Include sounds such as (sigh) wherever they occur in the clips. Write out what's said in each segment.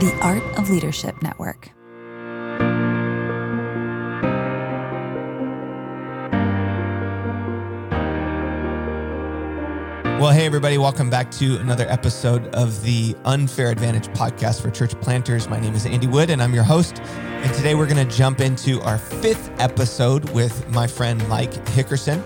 The Art of Leadership Network. Well, hey, everybody, welcome back to another episode of the Unfair Advantage podcast for church planters. My name is Andy Wood, and I'm your host. And today we're going to jump into our fifth episode with my friend Mike Hickerson.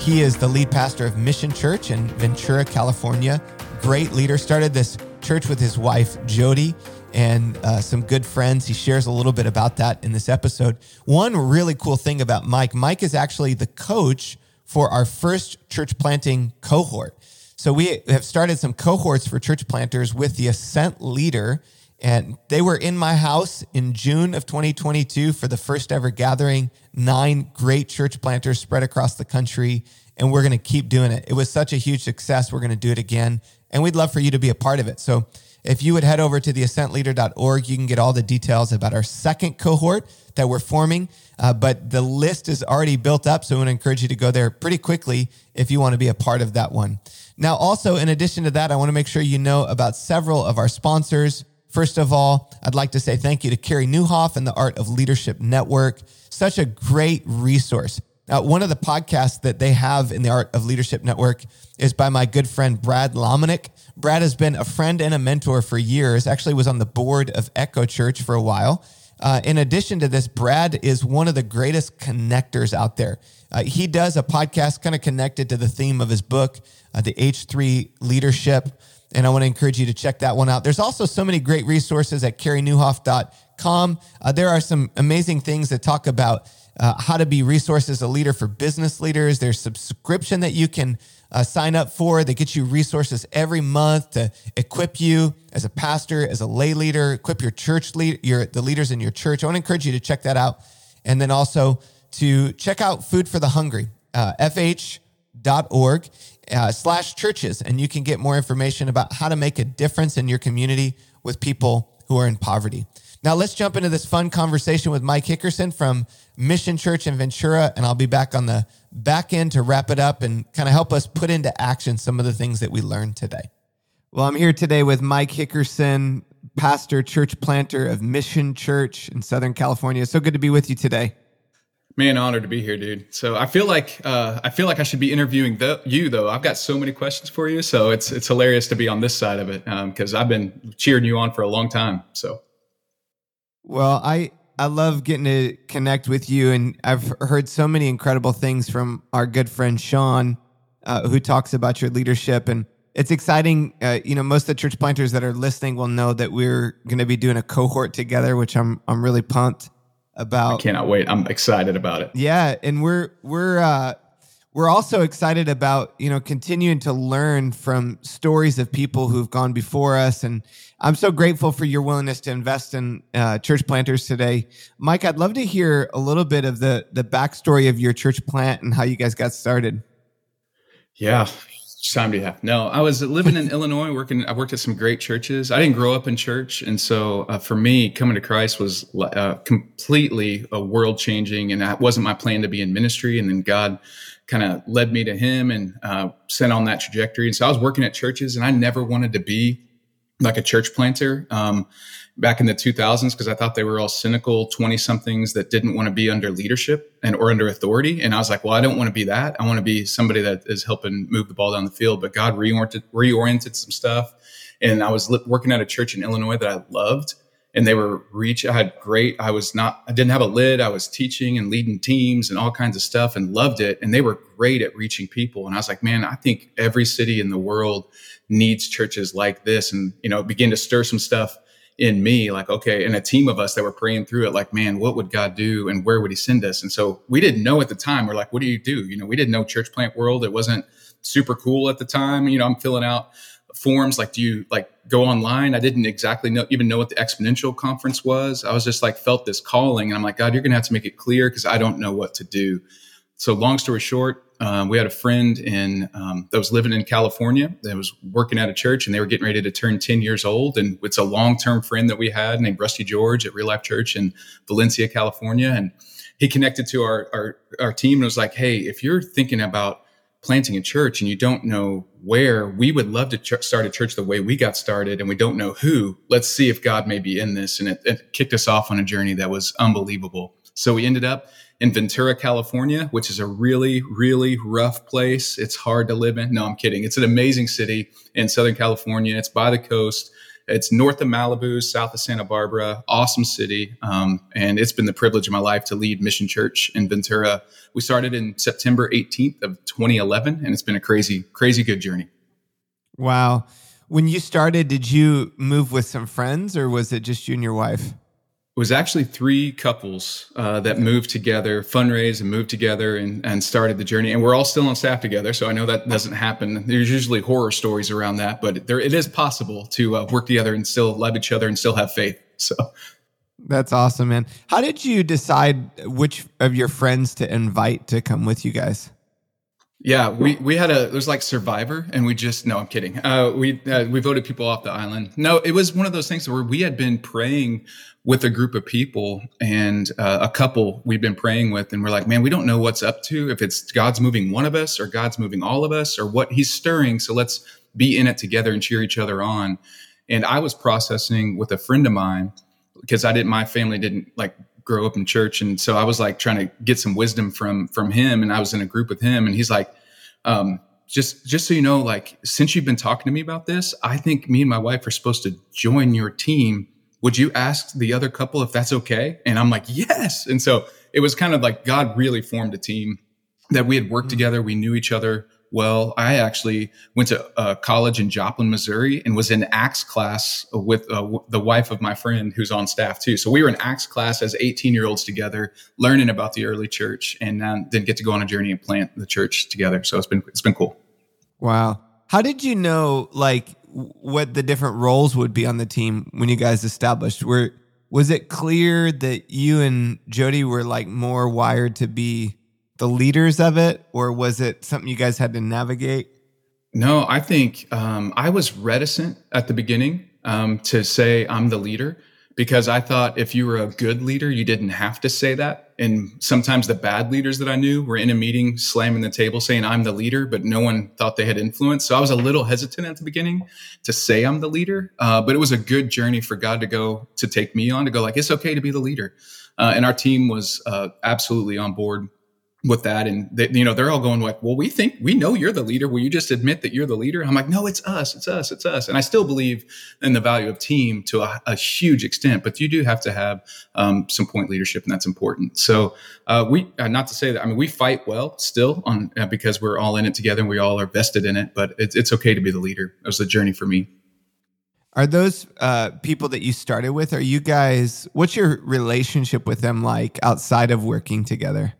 He is the lead pastor of Mission Church in Ventura, California. Great leader. Started this church with his wife, Jodi, and uh, some good friends. He shares a little bit about that in this episode. One really cool thing about Mike Mike is actually the coach for our first church planting cohort. So we have started some cohorts for church planters with the Ascent Leader, and they were in my house in June of 2022 for the first ever gathering. Nine great church planters spread across the country, and we're going to keep doing it. It was such a huge success. We're going to do it again, and we'd love for you to be a part of it. So if you would head over to theascentleader.org, you can get all the details about our second cohort that we're forming. Uh, but the list is already built up, so I want to encourage you to go there pretty quickly if you want to be a part of that one. Now, also, in addition to that, I want to make sure you know about several of our sponsors. First of all, I'd like to say thank you to Carey Nieuwhof and the Art of Leadership Network. Such a great resource. Now, one of the podcasts that they have in the Art of Leadership Network is by my good friend Brad Lomenick. Brad has been a friend and a mentor for years, actually was on the board of Echo Church for a while. Uh, in addition to this, Brad is one of the greatest connectors out there. Uh, he does a podcast kind of connected to the theme of his book, uh, the H3 Leadership. And I want to encourage you to check that one out. There's also so many great resources at careynieuwhof.com. Uh, there are some amazing things that talk about uh, how to be resources as a leader for business leaders. There's subscription that you can uh, sign up for that gets you resources every month to equip you as a pastor, as a lay leader, equip your church lead, your the leaders in your church. I want to encourage you to check that out, and then also to check out Food for the Hungry, uh, fh.org uh, slash churches, and you can get more information about how to make a difference in your community with people who are in poverty. Now, let's jump into this fun conversation with Mike Hickerson from Mission Church in Ventura, and I'll be back on the back end to wrap it up and kind of help us put into action some of the things that we learned today. Well, I'm here today with Mike Hickerson, pastor, church planter of Mission Church in Southern California. So good to be with you today. Man, honor to be here, dude. So I feel like uh, I feel like I should be interviewing the, you, though. I've got so many questions for you, so it's it's hilarious to be on this side of it because um, I've been cheering you on for a long time. So, well, I I love getting to connect with you, and I've heard so many incredible things from our good friend Sean, uh, who talks about your leadership, and it's exciting. Uh, you know, most of the church planters that are listening will know that we're going to be doing a cohort together, which I'm I'm really pumped about. I cannot wait. I'm excited about it. Yeah, and we're we're uh, we're also excited about you know continuing to learn from stories of people who've gone before us, and I'm so grateful for your willingness to invest in uh, church planters today, Mike. I'd love to hear a little bit of the the backstory of your church plant and how you guys got started. Yeah, time do you have? No, I was living in (laughs) Illinois, working. I worked at some great churches. I didn't grow up in church, and so uh, for me, coming to Christ was uh, completely a world changing. And that wasn't my plan to be in ministry. And then God kind of led me to Him and uh, sent on that trajectory. And so I was working at churches, and I never wanted to be like a church planter. Um, back in the 2000s because I thought they were all cynical 20 somethings that didn't want to be under leadership and or under authority. And I was like, well, I don't want to be that. I want to be somebody that is helping move the ball down the field. But God reoriented, reoriented some stuff. And I was li- working at a church in Illinois that I loved and they were reach. I had great, I was not, I didn't have a lid. I was teaching and leading teams and all kinds of stuff and loved it. And they were great at reaching people. And I was like, man, I think every city in the world needs churches like this and, you know, begin to stir some stuff in me like okay and a team of us that were praying through it like man what would god do and where would he send us? And so we didn't know at the time we're like what do you do? You know we didn't know church plant world it wasn't super cool at the time you know i'm filling out forms like do you like go online? I didn't exactly know even know what the exponential conference was. I was just like felt this calling and i'm like god you're gonna have to make it clear because i don't know what to do. So long story short um, we had a friend in um, that was living in California that was working at a church, and they were getting ready to turn 10 years old. And it's a long term friend that we had named Rusty George at Real Life Church in Valencia, California. And he connected to our, our, our team and was like, Hey, if you're thinking about planting a church and you don't know where, we would love to ch- start a church the way we got started and we don't know who. Let's see if God may be in this. And it, it kicked us off on a journey that was unbelievable. So we ended up in Ventura, California, which is a really, really rough place. It's hard to live in. No, I'm kidding. It's an amazing city in Southern California. It's by the coast. It's north of Malibu, south of Santa Barbara. Awesome city. Um, and it's been the privilege of my life to lead Mission Church in Ventura. We started in September 18th of 2011, and it's been a crazy, crazy good journey. Wow. When you started, did you move with some friends or was it just you and your wife? It was actually three couples uh, that moved together, fundraised and moved together and, and started the journey. And we're all still on staff together. So I know that doesn't happen. There's usually horror stories around that, but there, it is possible to uh, work together and still love each other and still have faith. So that's awesome, man. How did you decide which of your friends to invite to come with you guys? Yeah, we, we had a it was like Survivor, and we just no, I'm kidding. Uh, we uh, we voted people off the island. No, it was one of those things where we had been praying with a group of people and uh, a couple we've been praying with, and we're like, man, we don't know what's up to. If it's God's moving one of us, or God's moving all of us, or what He's stirring. So let's be in it together and cheer each other on. And I was processing with a friend of mine because I didn't. My family didn't like grow up in church. And so i was like trying to get some wisdom from from him and i was in a group with him and he's like um, just just so you know like since you've been talking to me about this i think me and my wife are supposed to join your team. Would you ask the other couple if that's okay? And i'm like yes. And so it was kind of like god really formed a team that we had worked mm-hmm. together. We knew each other well. I actually went to uh, college in Joplin, Missouri, and was in Acts class with uh, the wife of my friend who's on staff too. So we were in Acts class as 18 year olds together, learning about the early church, and then get to go on a journey and plant the church together. So it's been it's been cool. Wow. How did you know like what the different roles would be on the team when you guys established? Were was it clear that you and Jodi were like more wired to be the leaders of it, or was it something you guys had to navigate? No, I think um, I was reticent at the beginning um, to say I'm the leader because I thought if you were a good leader, you didn't have to say that. And sometimes the bad leaders that I knew were in a meeting slamming the table saying I'm the leader, but no one thought they had influence. So I was a little hesitant at the beginning to say I'm the leader. Uh, but it was a good journey for God to go to take me on to go like it's okay to be the leader. Uh, and our team was uh, absolutely on board with that. And they, you know they're all going like well we think we know you're the leader. Will you just admit that you're the leader? I'm like no it's us. It's us. It's us. And i still believe in the value of team to a, a huge extent but you do have to have um, some point leadership and that's important. So uh, we uh, not to say that i mean we fight well still on uh, because we're all in it together and we all are vested in it but it's, it's okay to be the leader. It was a journey for me. Are those uh, people that you started with are you guys what's your relationship with them like outside of working together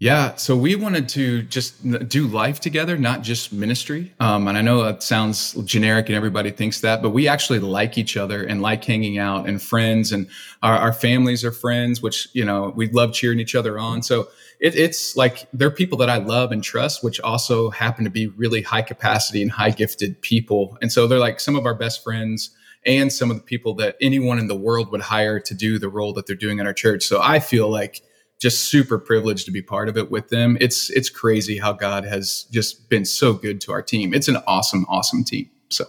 yeah, so we wanted to just do life together, not just ministry. Um, and I know that sounds generic and everybody thinks that, but we actually like each other and like hanging out and friends, and our, our families are friends, which you know we love cheering each other on. So it, it's like they're people that I love and trust, which also happen to be really high capacity and high gifted people. And so they're like some of our best friends and some of the people that anyone in the world would hire to do the role that they're doing in our church. So I feel like just super privileged to be part of it with them. It's it's crazy how God has just been so good to our team. It's an awesome, awesome team. So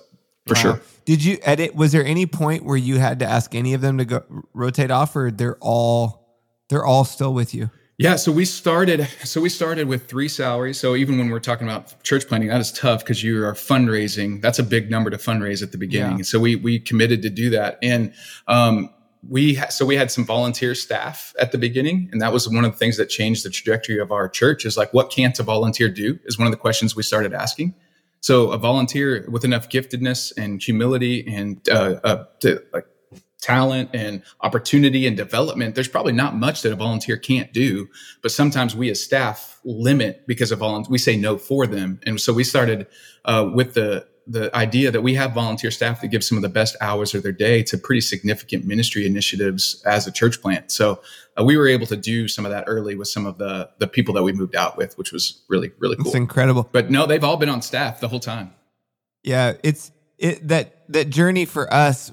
for wow. sure. Did you edit? Was there any point where you had to ask any of them to go rotate off, or they're all they're all still with you? Yeah, so we started. So we started with three salaries. So even when we're talking about church planning, that is tough because you are fundraising. That's a big number to fundraise at the beginning. Yeah. So we we committed to do that, and um, we ha- so we had some volunteer staff at the beginning and that was one of the things that changed the trajectory of our church is like what can't a volunteer do is one of the questions we started asking. So a volunteer with enough giftedness and humility and uh, uh, to, like talent and opportunity and development there's probably not much that a volunteer can't do but sometimes we as staff limit because of volunteer we say no for them. And so we started uh, with the the idea that we have volunteer staff that give some of the best hours of their day to pretty significant ministry initiatives as a church plant. So uh, we were able to do some of that early with some of the the people that we moved out with, which was really really cool. It's incredible. But no, they've all been on staff the whole time. Yeah, it's it that that journey for us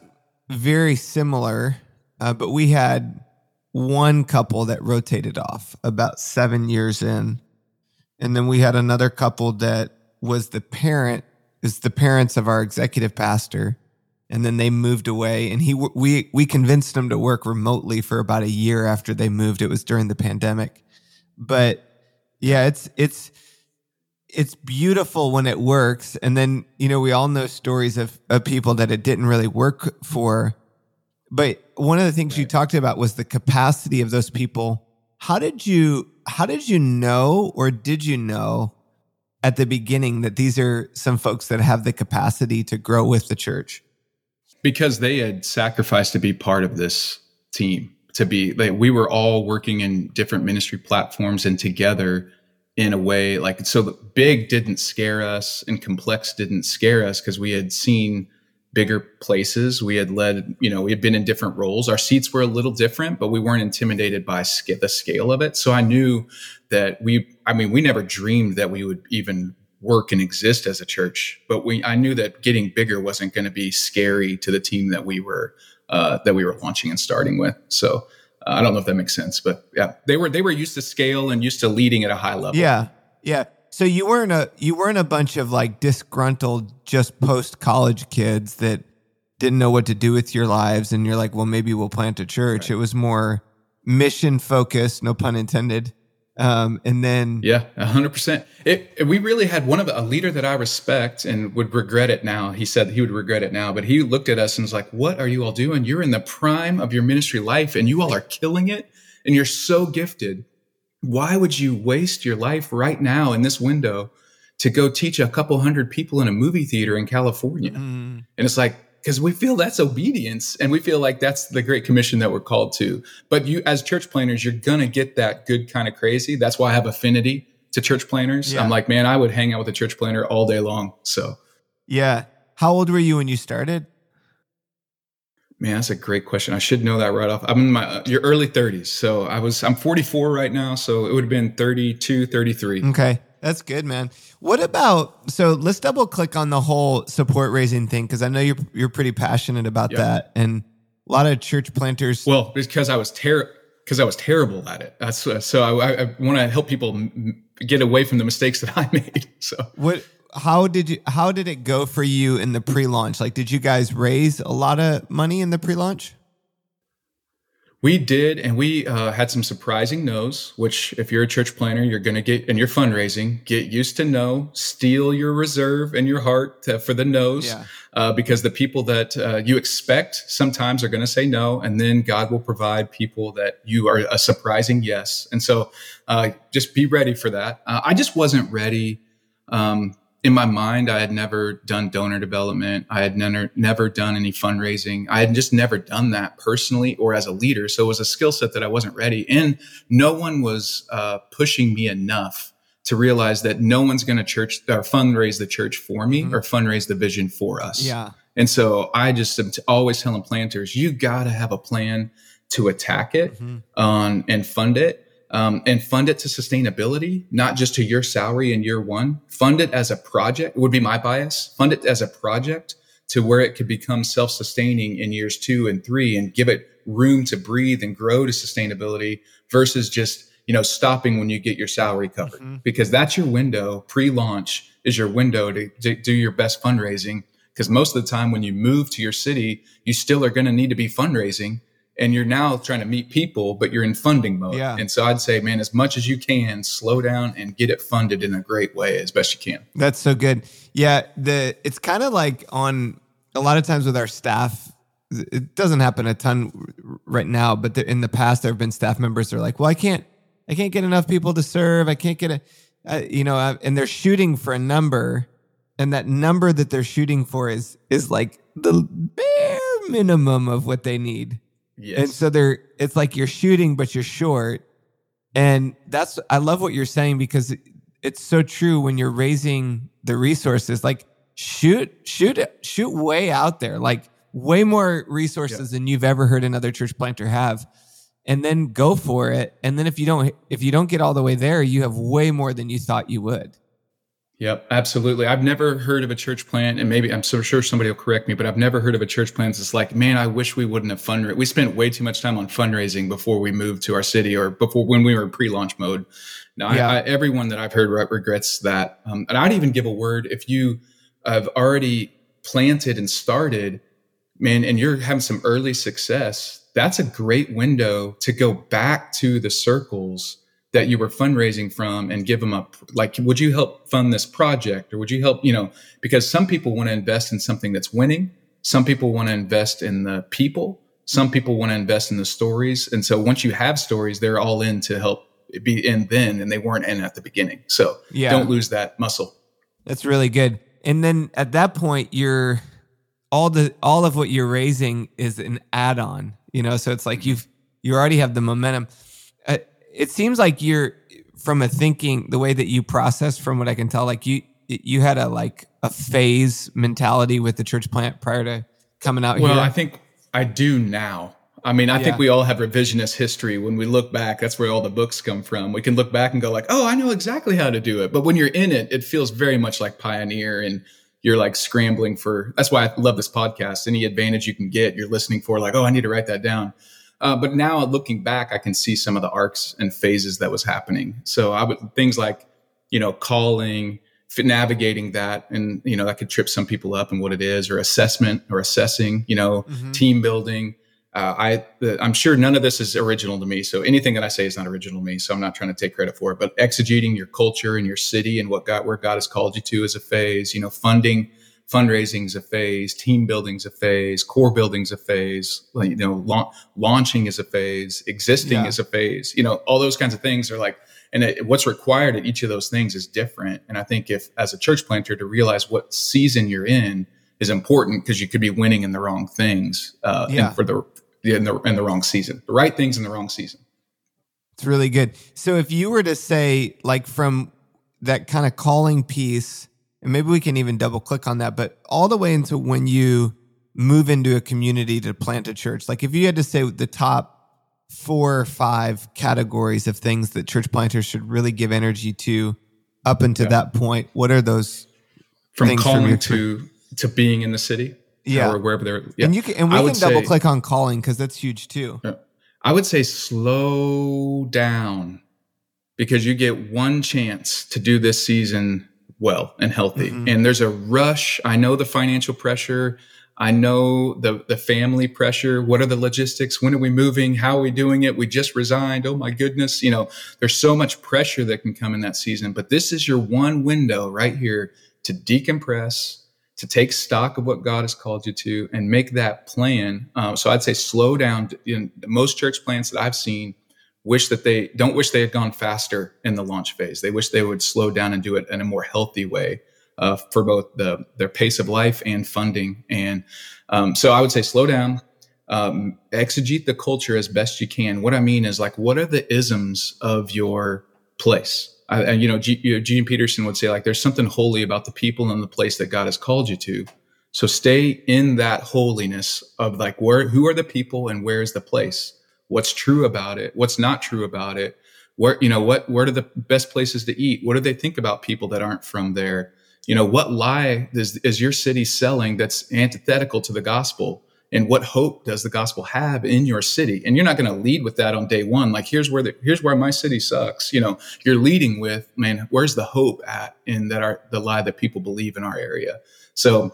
very similar, uh, but we had one couple that rotated off about seven years in and then we had another couple that was the parent is the parents of our executive pastor and then they moved away and he we we convinced them to work remotely for about a year after they moved. It was during the pandemic. But yeah it's it's it's beautiful when it works. And then you know we all know stories of, of people that it didn't really work for. But one of the things right. you talked about was the capacity of those people. How did you how did you know or did you know at the beginning that these are some folks that have the capacity to grow with the church. Because they had sacrificed to be part of this team to be like we were all working in different ministry platforms and together in a way like so the big didn't scare us and complex didn't scare us because we had seen bigger places we had led you know we had been in different roles our seats were a little different but we weren't intimidated by the scale of it so i knew that we i mean we never dreamed that we would even work and exist as a church but we i knew that getting bigger wasn't going to be scary to the team that we were uh, that we were launching and starting with so I don't know if that makes sense, but yeah, they were they were used to scale and used to leading at a high level. Yeah, yeah. So you weren't a you weren't a bunch of like disgruntled just post college kids that didn't know what to do with your lives, and you're like, well, maybe we'll plant a church. Right. It was more mission focused, no pun intended. Um, and then yeah, hundred percent. It, we really had one of a leader that I respect and would regret it now. He said he would regret it now, but he looked at us and was like, "What are you all doing? You're in the prime of your ministry life, and you all are killing it, and you're so gifted. Why would you waste your life right now in this window to go teach a couple hundred people in a movie theater in California?" Mm. And it's like, because we feel that's obedience and we feel like that's the great commission that we're called to but you as church planners you're gonna get that good kind of crazy that's why i have affinity to church planners yeah. i'm like man i would hang out with a church planner all day long so yeah how old were you when you started man that's a great question i should know that right off i'm in my uh, your early 30s so i was i'm 44 right now so it would have been 32 33 okay that's good, man. What about so let's double click on the whole support raising thing because I know you're you're pretty passionate about yep. that and a lot of church planters. Well, because I was terrible because I was terrible at it. That's uh, so I, I want to help people m- get away from the mistakes that I (laughs) made. So what? How did you? How did it go for you in the pre-launch? Like, did you guys raise a lot of money in the pre-launch? We did, and we uh, had some surprising no's, which, if you're a church planner, you're going to get in your fundraising, get used to no, steal your reserve and your heart to, for the no's, yeah. uh, because the people that uh, you expect sometimes are going to say no, and then God will provide people that you are a surprising yes. And so uh, just be ready for that. Uh, I just wasn't ready. Um, in my mind, I had never done donor development. I had never never done any fundraising. I had just never done that personally or as a leader. So it was a skill set that I wasn't ready. And no one was uh, pushing me enough to realize that no one's going to church or fundraise the church for me mm-hmm. or fundraise the vision for us. Yeah. And so I just am always telling planters, you got to have a plan to attack it mm-hmm. um, and fund it um, and fund it to sustainability, not just to your salary in year one. Fund it as a project would be my bias. Fund it as a project to where it could become self sustaining in years two and three and give it room to breathe and grow to sustainability versus just, you know, stopping when you get your salary covered mm-hmm. because that's your window. Pre launch is your window to, to do your best fundraising. Because most of the time when you move to your city, you still are going to need to be fundraising and you're now trying to meet people, but you're in funding mode. Yeah. And so I'd say, man, as much as you can, slow down and get it funded in a great way as best you can. That's so good. Yeah, the it's kind of like on a lot of times with our staff. It doesn't happen a ton right now, but the, in the past there have been staff members that are like, "Well, I can't, I can't get enough people to serve. I can't get a, uh, you know," and they're shooting for a number, and that number that they're shooting for is is like the bare minimum of what they need Yes. And so they're it's like you're shooting but you're short. And that's I love what you're saying because it's so true when you're raising the resources like shoot shoot shoot way out there like way more resources yeah. than you've ever heard another church planter have and then go for it and then if you don't if you don't get all the way there you have way more than you thought you would Yep, absolutely. I've never heard of a church plant, and maybe I'm so sure somebody will correct me, but I've never heard of a church plant that's like, man, I wish we wouldn't have fundraised. We spent way too much time on fundraising before we moved to our city or before when we were in pre-launch mode. Now, yeah. I, I, everyone that I've heard regrets that, um, and I'd even give a word if you have already planted and started, man, and you're having some early success. That's a great window to go back to the circles that you were fundraising from and give them up like would you help fund this project or would you help you know because some people want to invest in something that's winning. Some people want to invest in the people. Some people want to invest in the stories. And so once you have stories they're all in to help be in then and they weren't in at the beginning. So yeah. don't lose that muscle. That's really good. And then at that point you're all the all of what you're raising is an add-on you know? So it's like mm-hmm. you've you already have the momentum it seems like you're from a thinking the way that you process from what I can tell like you you had a like a phase mentality with the church plant prior to coming out well, here. I think I do now. I mean, I yeah. think we all have revisionist history. When we look back, that's where all the books come from. We can look back and go like, "Oh, I know exactly how to do it." But when you're in it, it feels very much like pioneer and you're like scrambling for that's why I love this podcast. Any advantage you can get, you're listening for like, "Oh, I need to write that down." Uh, but now looking back, I can see some of the arcs and phases that was happening. So I would things like, you know, calling, navigating that, and you know that could trip some people up and what it is, or assessment or assessing, you know, mm-hmm. team building. Uh, I the, I'm sure none of this is original to me. So anything that I say is not original to me. So I'm not trying to take credit for it. But exegeting your culture and your city and what God where God has called you to is a phase. You know, funding fundraising is a phase, team building is a phase, core building is a phase, like, you know, la- launching is a phase, existing yeah. is a phase. You know, all those kinds of things are like, and it, what's required at each of those things is different. And I think if, as a church planter, to realize what season you're in is important because you could be winning in the wrong things, uh, yeah. for the in the in the wrong season, the right things in the wrong season. It's really good. So if you were to say, like, from that kind of calling piece and maybe we can even double click on that, but all the way into when you move into a community to plant a church, like if you had to say the top four or five categories of things that church planters should really give energy to up until yeah. that point, what are those from calling to to being in the city? Yeah, or wherever they're. Yeah. And you can, and we I can double say, click on calling because that's huge too. Uh, I would say slow down because you get one chance to do this season well and healthy. Mm-hmm. And there's a rush. I know the financial pressure. I know the the family pressure. What are the logistics? When are we moving? How are we doing it? We just resigned. Oh my goodness. You know, there's so much pressure that can come in that season. But this is your one window right here to decompress, to take stock of what God has called you to, and make that plan. Um, so I'd say slow down. In most church plants that I've seen, wish that they don't wish they had gone faster in the launch phase. They wish they would slow down and do it in a more healthy way uh, for both the their pace of life and funding. And um, so I would say slow down, um, exegete the culture as best you can. What I mean is like, what are the isms of your place? I, and you know, G, you know, Gene Peterson would say like, there's something holy about the people and the place that God has called you to. So stay in that holiness of like, where, who are the people and where is the place? What's true about it, what's not true about it, where, you know, what, what are the best places to eat? What do they think about people that aren't from there? You know, what lie is, is your city selling that's antithetical to the gospel? And what hope does the gospel have in your city? And you're not going to lead with that on day one. Like, here's where the, here's where my city sucks. You know, you're leading with, man, where's the hope at in that our, the lie that people believe in our area? So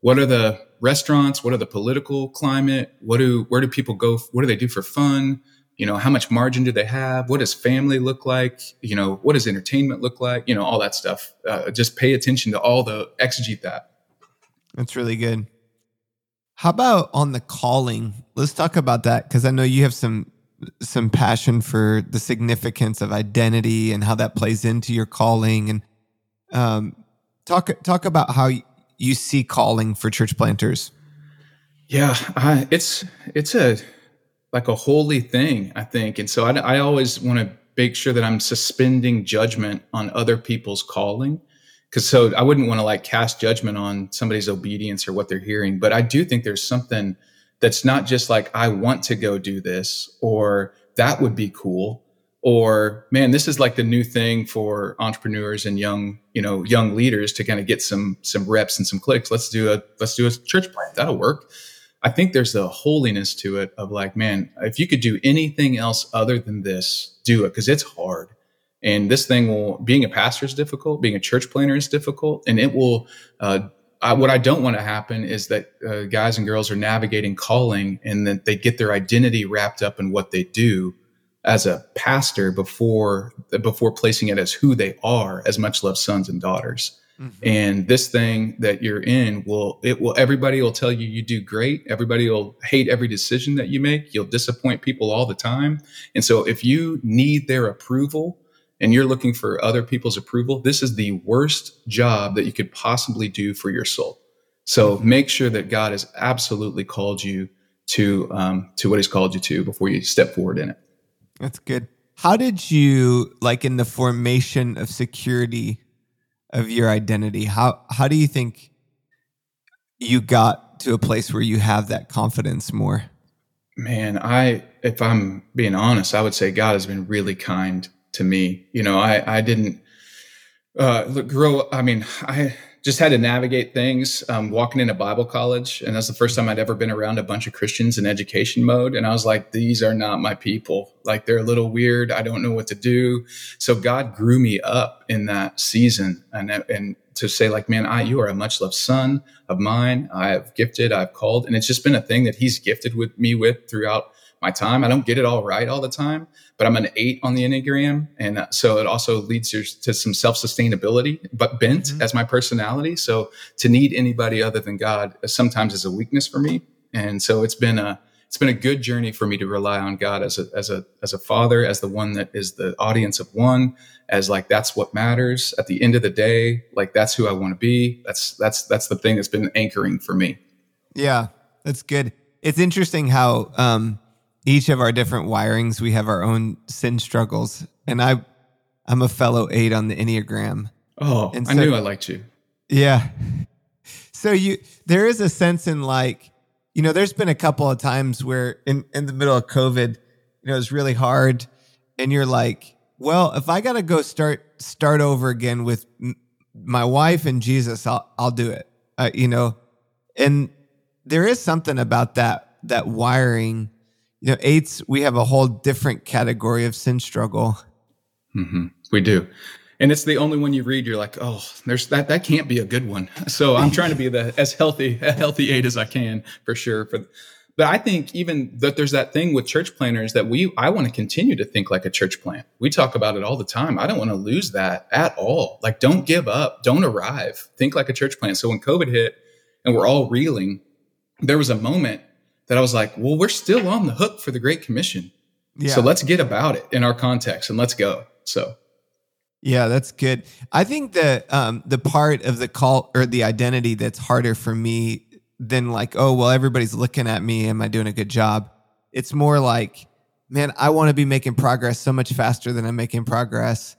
what are the restaurants? What are the political climate? What do where do people go? What do they do for fun? You know, how much margin do they have? What does family look like? You know, what does entertainment look like? You know, all that stuff. Uh, just pay attention to all the exegete that. That's really good. How about on the calling? Let's talk about that because I know you have some some passion for the significance of identity and how that plays into your calling and um, talk talk about how you see calling for church planters? Yeah, I, it's it's a like a holy thing, I think, and so I, I always want to make sure that I'm suspending judgment on other people's calling, because so I wouldn't want to like cast judgment on somebody's obedience or what they're hearing, but I do think there's something that's not just like I want to go do this or that would be cool, or man this is like the new thing for entrepreneurs and young you know young leaders to kind of get some some reps and some clicks. Let's do a let's do a church plant that'll work. I think there's a holiness to it of like man if you could do anything else other than this do it because it's hard. And this thing will being a pastor is difficult being a church planter is difficult and it will uh, I, what I don't want to happen is that uh, guys and girls are navigating calling and that they get their identity wrapped up in what they do as a pastor before before placing it as who they are as much loved sons and daughters. Mm-hmm. and this thing that you're in will it will everybody will tell you you do great. Everybody will hate every decision that you make. You'll disappoint people all the time. And so if you need their approval and you're looking for other people's approval this is the worst job that you could possibly do for your soul. So mm-hmm. make sure that god has absolutely called you to um, to what he's called you to before you step forward in it that's good. How did you like in the formation of security of your identity? How how do you think you got to a place where you have that confidence more? Man, I if I'm being honest, I would say God has been really kind to me. You know, I I didn't uh look, grow I mean, I just had to navigate things um, walking into bible college and that's the first time i'd ever been around a bunch of christians in education mode and i was like these are not my people. Like they're a little weird. I don't know what to do. So god grew me up in that season and and to say like man i you are a much loved son of mine. I have gifted i've called and it's just been a thing that he's gifted with me with throughout my time. I don't get it all right all the time, but I'm an eight on the Enneagram. And uh, so it also leads to some self sustainability, but bent mm-hmm. as my personality. So to need anybody other than God uh, sometimes is a weakness for me. And so it's been a, it's been a good journey for me to rely on God as a, as a, as a father, as the one that is the audience of one, as like, that's what matters at the end of the day. Like that's who I want to be. That's, that's, that's the thing that's been anchoring for me. Yeah, that's good. It's interesting how, um, each of our different wirings, we have our own sin struggles. And I, I'm a fellow eight on the Enneagram. Oh, and so, I knew I liked you. Yeah. (laughs) So you, there is a sense in like, you know, there's been a couple of times where in, in the middle of COVID, you know, it's really hard. And you're like, well, if I got to go start, start over again with m- my wife and Jesus, I'll, I'll do it. Uh, you know, and there is something about that, that wiring you know, eights, we have a whole different category of sin struggle. Mm-hmm. We do. And it's the only one you read. You're like, oh, there's that. That can't be a good one. (laughs) So I'm trying to be the as healthy, (laughs) a healthy eight as I can for sure. For, but I think even that there's that thing with church planters that we, I want to continue to think like a church plant. We talk about it all the time. I don't want to lose that at all. Like, don't give up. Don't arrive. Think like a church plant. So when COVID hit and we're all reeling, there was a moment that I was like, well, we're still on the hook for the Great Commission. Yeah. So let's get about it in our context and let's go. So yeah, that's good. I think that um, the part of the cult or the identity that's harder for me than like, oh, well, everybody's looking at me. Am I doing a good job? It's more like, man, I want to be making progress so much faster than I'm making progress.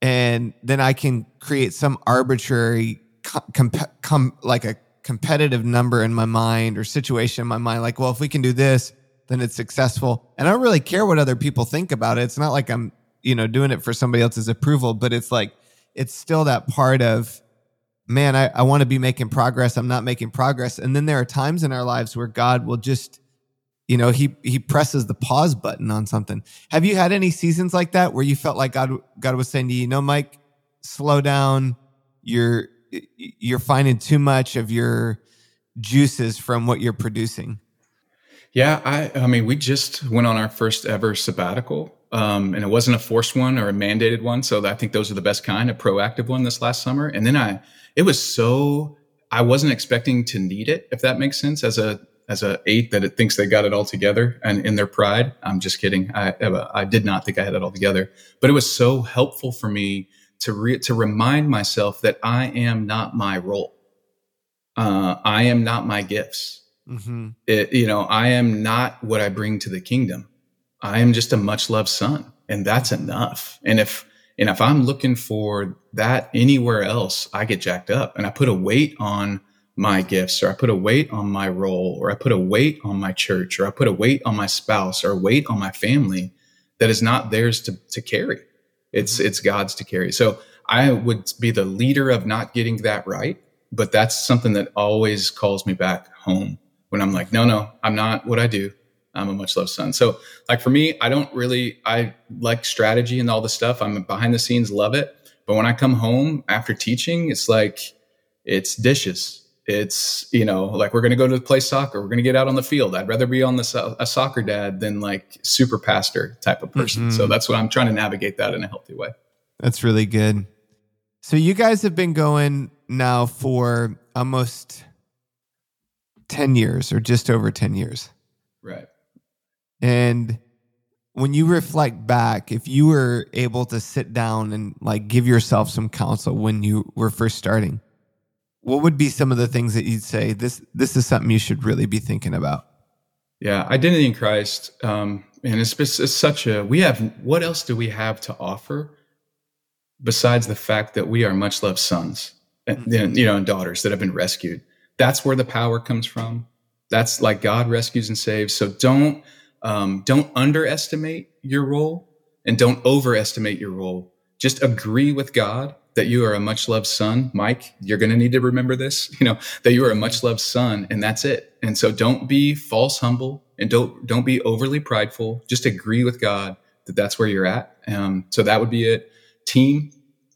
And then I can create some arbitrary, com- com- like a competitive number in my mind or situation in my mind like well if we can do this then it's successful. And i don't really care what other people think about it. It's not like i'm you know doing it for somebody else's approval but it's like it's still that part of man i, I want to be making progress. I'm not making progress. And then there are times in our lives where god will just you know he he presses the pause button on something. Have you had any seasons like that where you felt like god god was saying to you, you know mike slow down. You're you're finding too much of your juices from what you're producing. Yeah, I I mean, we just went on our first ever sabbatical. Um, and it wasn't a forced one or a mandated one. So I think those are the best kind, a proactive one this last summer. And then I, it was so, I wasn't expecting to need it, if that makes sense, as a, as a eight that it thinks they got it all together and in their pride. I'm just kidding. I, I did not think I had it all together, but it was so helpful for me to re- to remind myself that I am not my role. Uh, I am not my gifts. Mm-hmm. It, you know, I am not what I bring to the kingdom. I am just a much loved son, and that's enough. And if and if I'm looking for that anywhere else, I get jacked up, and I put a weight on my gifts, or I put a weight on my role, or I put a weight on my church, or I put a weight on my spouse, or a weight on my family that is not theirs to, to carry. It's, mm-hmm. it's God's to carry. So I would be the leader of not getting that right. But that's something that always calls me back home when I'm like, no, no, I'm not what I do. I'm a much loved son. So, like for me, I don't really, I like strategy and all the stuff. I'm behind the scenes, love it. But when I come home after teaching, it's like, it's dishes. It's, you know, like we're going to go to play soccer. We're going to get out on the field. I'd rather be on the, a soccer dad than like super pastor type of person. Mm-hmm. So that's what I'm trying to navigate that in a healthy way. That's really good. So you guys have been going now for almost 10 years or just over 10 years. Right. And when you reflect back, if you were able to sit down and like give yourself some counsel when you were first starting, what would be some of the things that you'd say this this is something you should really be thinking about? Yeah, identity in Christ, um, and it's, it's such a we have. What else do we have to offer besides the fact that we are much loved sons, and, mm-hmm. you know, and daughters that have been rescued? That's where the power comes from. That's like God rescues and saves. So don't um, don't underestimate your role and don't overestimate your role. Just agree with God that you are a much loved son. Mike, you're going to need to remember this, (laughs) you know, that you are a much loved son and that's it. And so don't be false humble and don't, don't be overly prideful. Just agree with God that that's where you're at. Um, so that would be it. Team,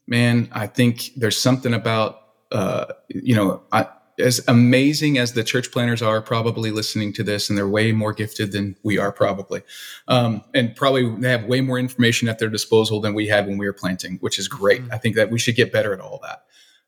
man, I think there's something about, uh, you know, I, as amazing as the church planters are probably listening to this and they're way more gifted than we are probably. Um, and probably they have way more information at their disposal than we had when we were planting which is great. Mm-hmm. i think that we should get better at all that.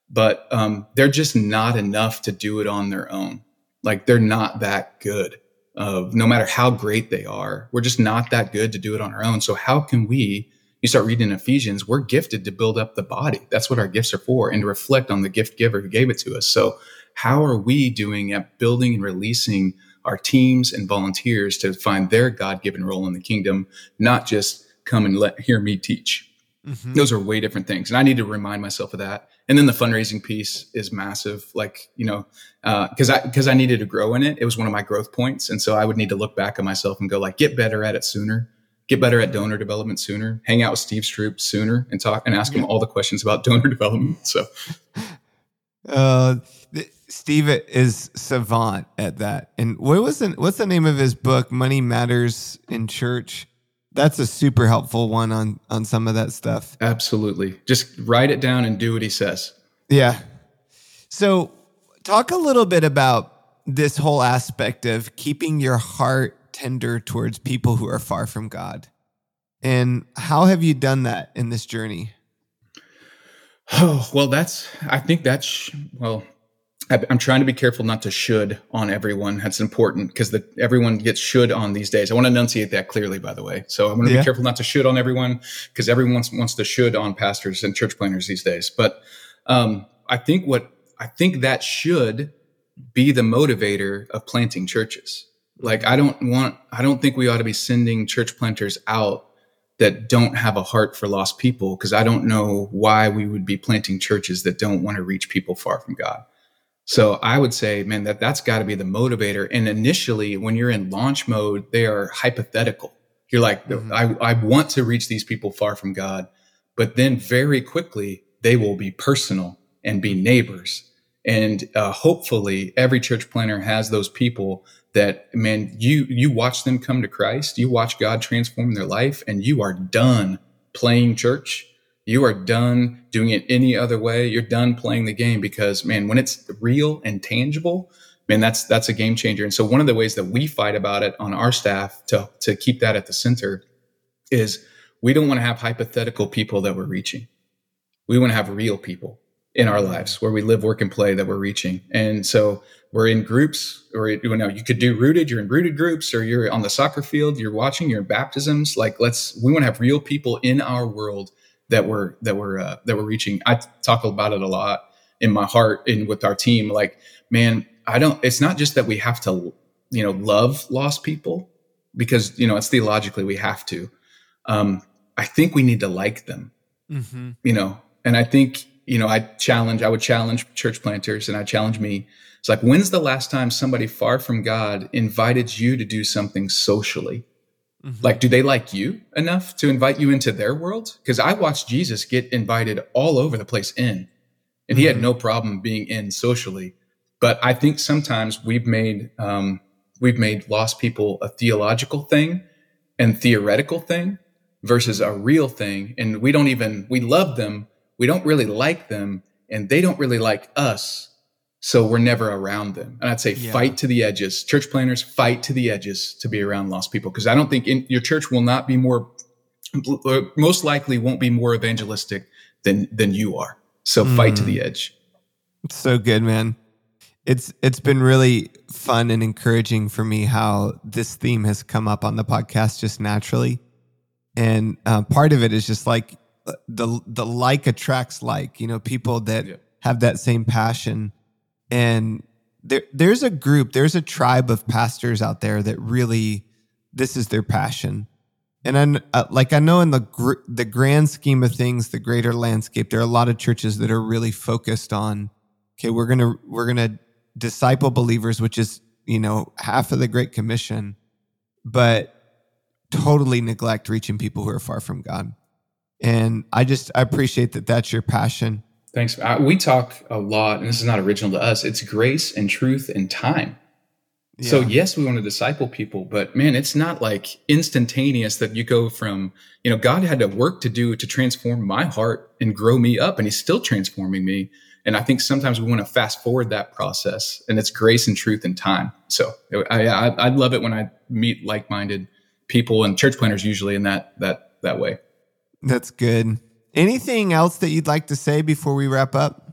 But um, they're just not enough to do it on their own. Like they're not that good uh, no matter how great they are we're just not that good to do it on our own. So how can we you start reading ephesians we're gifted to build up the body. That's what our gifts are for and to reflect on the gift giver who gave it to us. So how are we doing at building and releasing our teams and volunteers to find their God-given role in the kingdom, not just come and let hear me teach. Mm-hmm. Those are way different things. And I need to remind myself of that. And then the fundraising piece is massive. Like, you know, uh, cause I, cause I needed to grow in it. It was one of my growth points. And so I would need to look back at myself and go like, get better at it sooner, get better at donor development sooner, hang out with Steve Stroope sooner and talk and ask him all the questions about (laughs) donor development. So, (laughs) uh, Steve is savant at that. And what was the, what's the name of his book? Money Matters in Church. That's a super helpful one on on some of that stuff. Absolutely. Just write it down and do what he says. Yeah. So, talk a little bit about this whole aspect of keeping your heart tender towards people who are far from God. And how have you done that in this journey? Oh, (sighs) well, that's, I think that's, well, I'm trying to be careful not to should on everyone. That's important because the, everyone gets should on these days. I want to enunciate that clearly, by the way. So I'm going to yeah. be careful not to should on everyone because everyone wants, to should on pastors and church planners these days. But um, I think what I think that should be the motivator of planting churches. Like I don't want, I don't think we ought to be sending church planters out that don't have a heart for lost people because I don't know why we would be planting churches that don't want to reach people far from God. So I would say, man, that that's got to be the motivator. And initially, when you're in launch mode, they are hypothetical. You're like, mm-hmm. I, I want to reach these people far from God, but then very quickly they will be personal and be neighbors. And uh, hopefully, every church planner has those people that, man, you you watch them come to Christ, you watch God transform their life, and you are done playing church you are done doing it any other way. You're done playing the game because man, when it's real and tangible, man, that's that's a game changer. And so one of the ways that we fight about it on our staff to to keep that at the center is we don't want to have hypothetical people that we're reaching. We want to have real people in our lives where we live, work, and play that we're reaching. And so we're in groups, or you know, you could do rooted. You're in rooted groups, or you're on the soccer field. You're watching. You're in baptisms. Like let's. We want to have real people in our world that we're that we're uh, that we're reaching. I talk about it a lot in my heart and with our team. Like, man, I don't. It's not just that we have to, you know, love lost people because you know it's theologically we have to. Um, I think we need to like them. Mm-hmm. You know, and I think you know I challenge. I would challenge church planters, and I challenge me. It's like, when's the last time somebody far from God invited you to do something socially? Mm-hmm. Like, do they like you enough to invite you into their world? Because I watched Jesus get invited all over the place in, and mm-hmm. he had mm-hmm. no problem being in socially. But I think sometimes we've made um, we've made lost people a theological thing and theoretical thing versus a real thing, and we don't even we love them, we don't really like them, and they don't really like us so we're never around them. And I'd say yeah. fight to the edges. Church planners fight to the edges to be around lost people because I don't think in, your church will not be more, most likely won't be more evangelistic than than you are. So mm. fight to the mm. edge. So good, man. It's it's been really fun and encouraging for me how this theme has come up on the podcast just naturally, and uh, part of it is just like uh, the the like attracts like. You know, people that yeah. have that same passion and there there's a group, there's a tribe of pastors out there that really this is their passion. And I uh, like I know in the gr- the grand scheme of things, the greater landscape, there are a lot of churches that are really focused on okay, we're to we're to disciple believers, which is, you know, half of the great commission, but totally neglect reaching people who are far from God. And I just I appreciate that that's your passion. Thanks. Uh, we talk a lot, and this is not original to us. It's grace and truth and time. Yeah. So yes, we want to disciple people, but man, it's not like instantaneous that you go from, you know, God had to work to do to transform my heart and grow me up, and He's still transforming me. And I think sometimes we want to fast forward that process, and it's grace and truth and time. So I, I, I love it when I meet like-minded people and church planters usually in that that that way. That's good. Anything else that you'd like to say before we wrap up?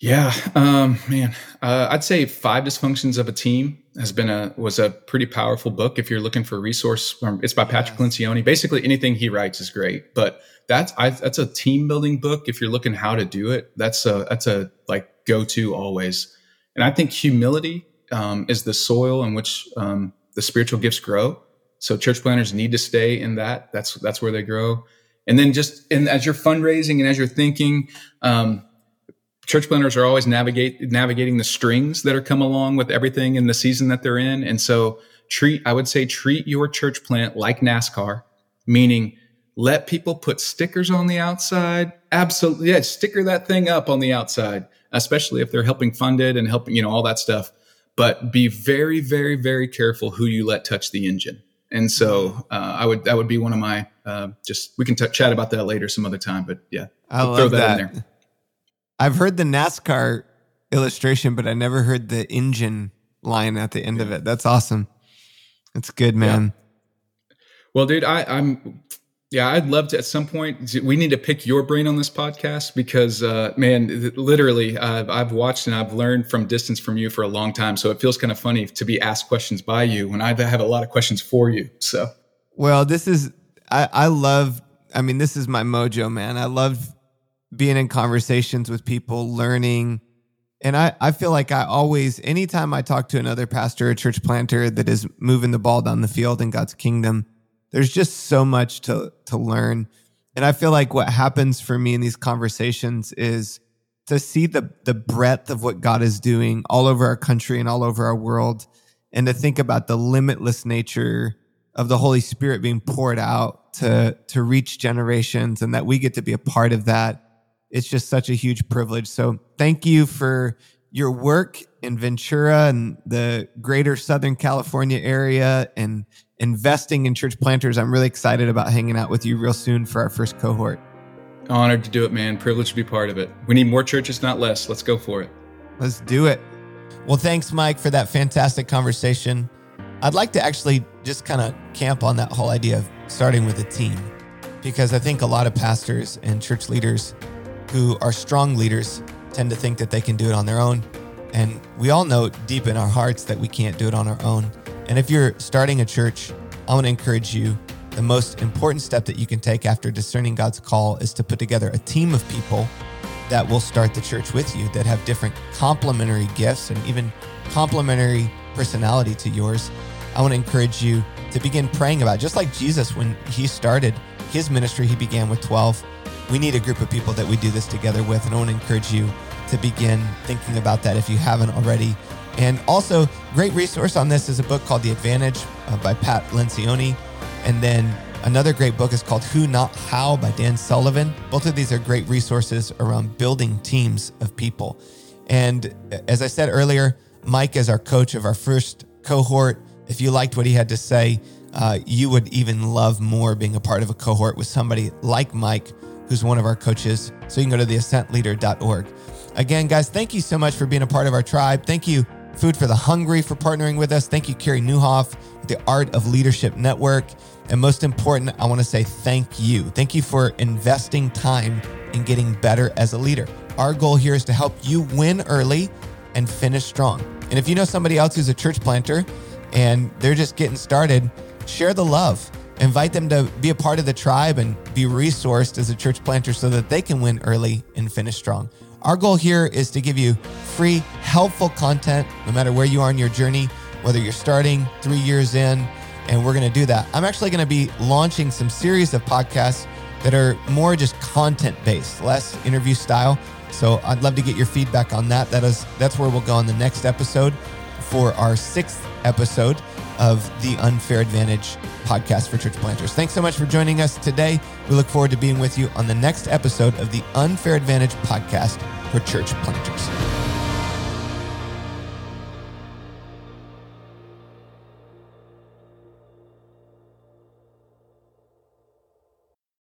Yeah, um, man, uh, I'd say Five Dysfunctions of a Team has been a was a pretty powerful book. If you're looking for a resource, um, it's by Patrick yes. Lencioni. Basically, anything he writes is great, but that's I, that's a team building book. If you're looking how to do it, that's a that's a like go to always. And I think humility um, is the soil in which um, the spiritual gifts grow. So church planters need to stay in that. That's that's where they grow. And then just and as you're fundraising and as you're thinking, um, church planters are always navigate navigating the strings that are come along with everything in the season that they're in. And so treat, I would say, treat your church plant like NASCAR, meaning let people put stickers on the outside. Absolutely, yeah, sticker that thing up on the outside, especially if they're helping fund it and helping, you know, all that stuff. But be very, very, very careful who you let touch the engine. And so uh, I would that would be one of my uh, just we can t- chat about that later some other time. But yeah, I love throw that, that in there. I've heard the NASCAR illustration, but I never heard the engine line at the end yeah. of it. That's awesome. That's good, man. Yeah. Well, dude, I, I'm yeah, I'd love to at some point. We need to pick your brain on this podcast because, uh, man, literally, I've, I've watched and I've learned from distance from you for a long time. So it feels kind of funny to be asked questions by you when I have a lot of questions for you. So, well, this is I, I love. I mean, this is my mojo, man. I love being in conversations with people, learning. And I, I feel like I always, anytime I talk to another pastor or church planter that is moving the ball down the field in God's kingdom, there's just so much to to learn. And I feel like what happens for me in these conversations is to see the the breadth of what God is doing all over our country and all over our world and to think about the limitless nature of the Holy Spirit being poured out to to reach generations and that we get to be a part of that. It's just such a huge privilege. So thank you for your work in Ventura and the greater Southern California area and investing in church planters. I'm really excited about hanging out with you real soon for our first cohort. Honored to do it, man. Privileged to be part of it. We need more churches, not less. Let's go for it. Let's do it. Well, thanks, Mike, for that fantastic conversation. I'd like to actually just kind of camp on that whole idea of starting with a team because I think a lot of pastors and church leaders who are strong leaders tend to think that they can do it on their own. And we all know deep in our hearts that we can't do it on our own. And if you're starting a church, I want to encourage you the most important step that you can take after discerning God's call is to put together a team of people that will start the church with you that have different complementary gifts and even complementary personality to yours. I want to encourage you to begin praying about it. just like Jesus when he started his ministry he began with 12. We need a group of people that we do this together with and I want to encourage you to begin thinking about that if you haven't already And also, great resource on this is a book called The Advantage uh, by Pat Lencioni. And then another great book is called Who Not How by Dan Sullivan. Both of these are great resources around building teams of people. And as I said earlier, Mike is our coach of our first cohort. If you liked what he had to say, uh, you would even love more being a part of a cohort with somebody like Mike, who's one of our coaches. So you can go to theascentleader.org. Again, guys, thank you so much for being a part of our tribe. Thank you Food for the Hungry for partnering with us. Thank you, Carey Nieuwhof, the Art of Leadership Network. And most important, I want to say thank you. Thank you for investing time in getting better as a leader. Our goal here is to help you win early and finish strong. And if you know somebody else who's a church planter and they're just getting started, share the love. Invite them to be a part of the tribe and be resourced as a church planter so that they can win early and finish strong. Our goal here is to give you free, helpful content no matter where you are in your journey, whether you're starting three years in, and we're going to do that. I'm actually going to be launching some series of podcasts that are more just content based, less interview style. So I'd love to get your feedback on that. That is that's where we'll go on the next episode for our sixth episode of the Unfair Advantage podcast for church planters. Thanks so much for joining us today. We look forward to being with you on the next episode of the Unfair Advantage podcast for church planters.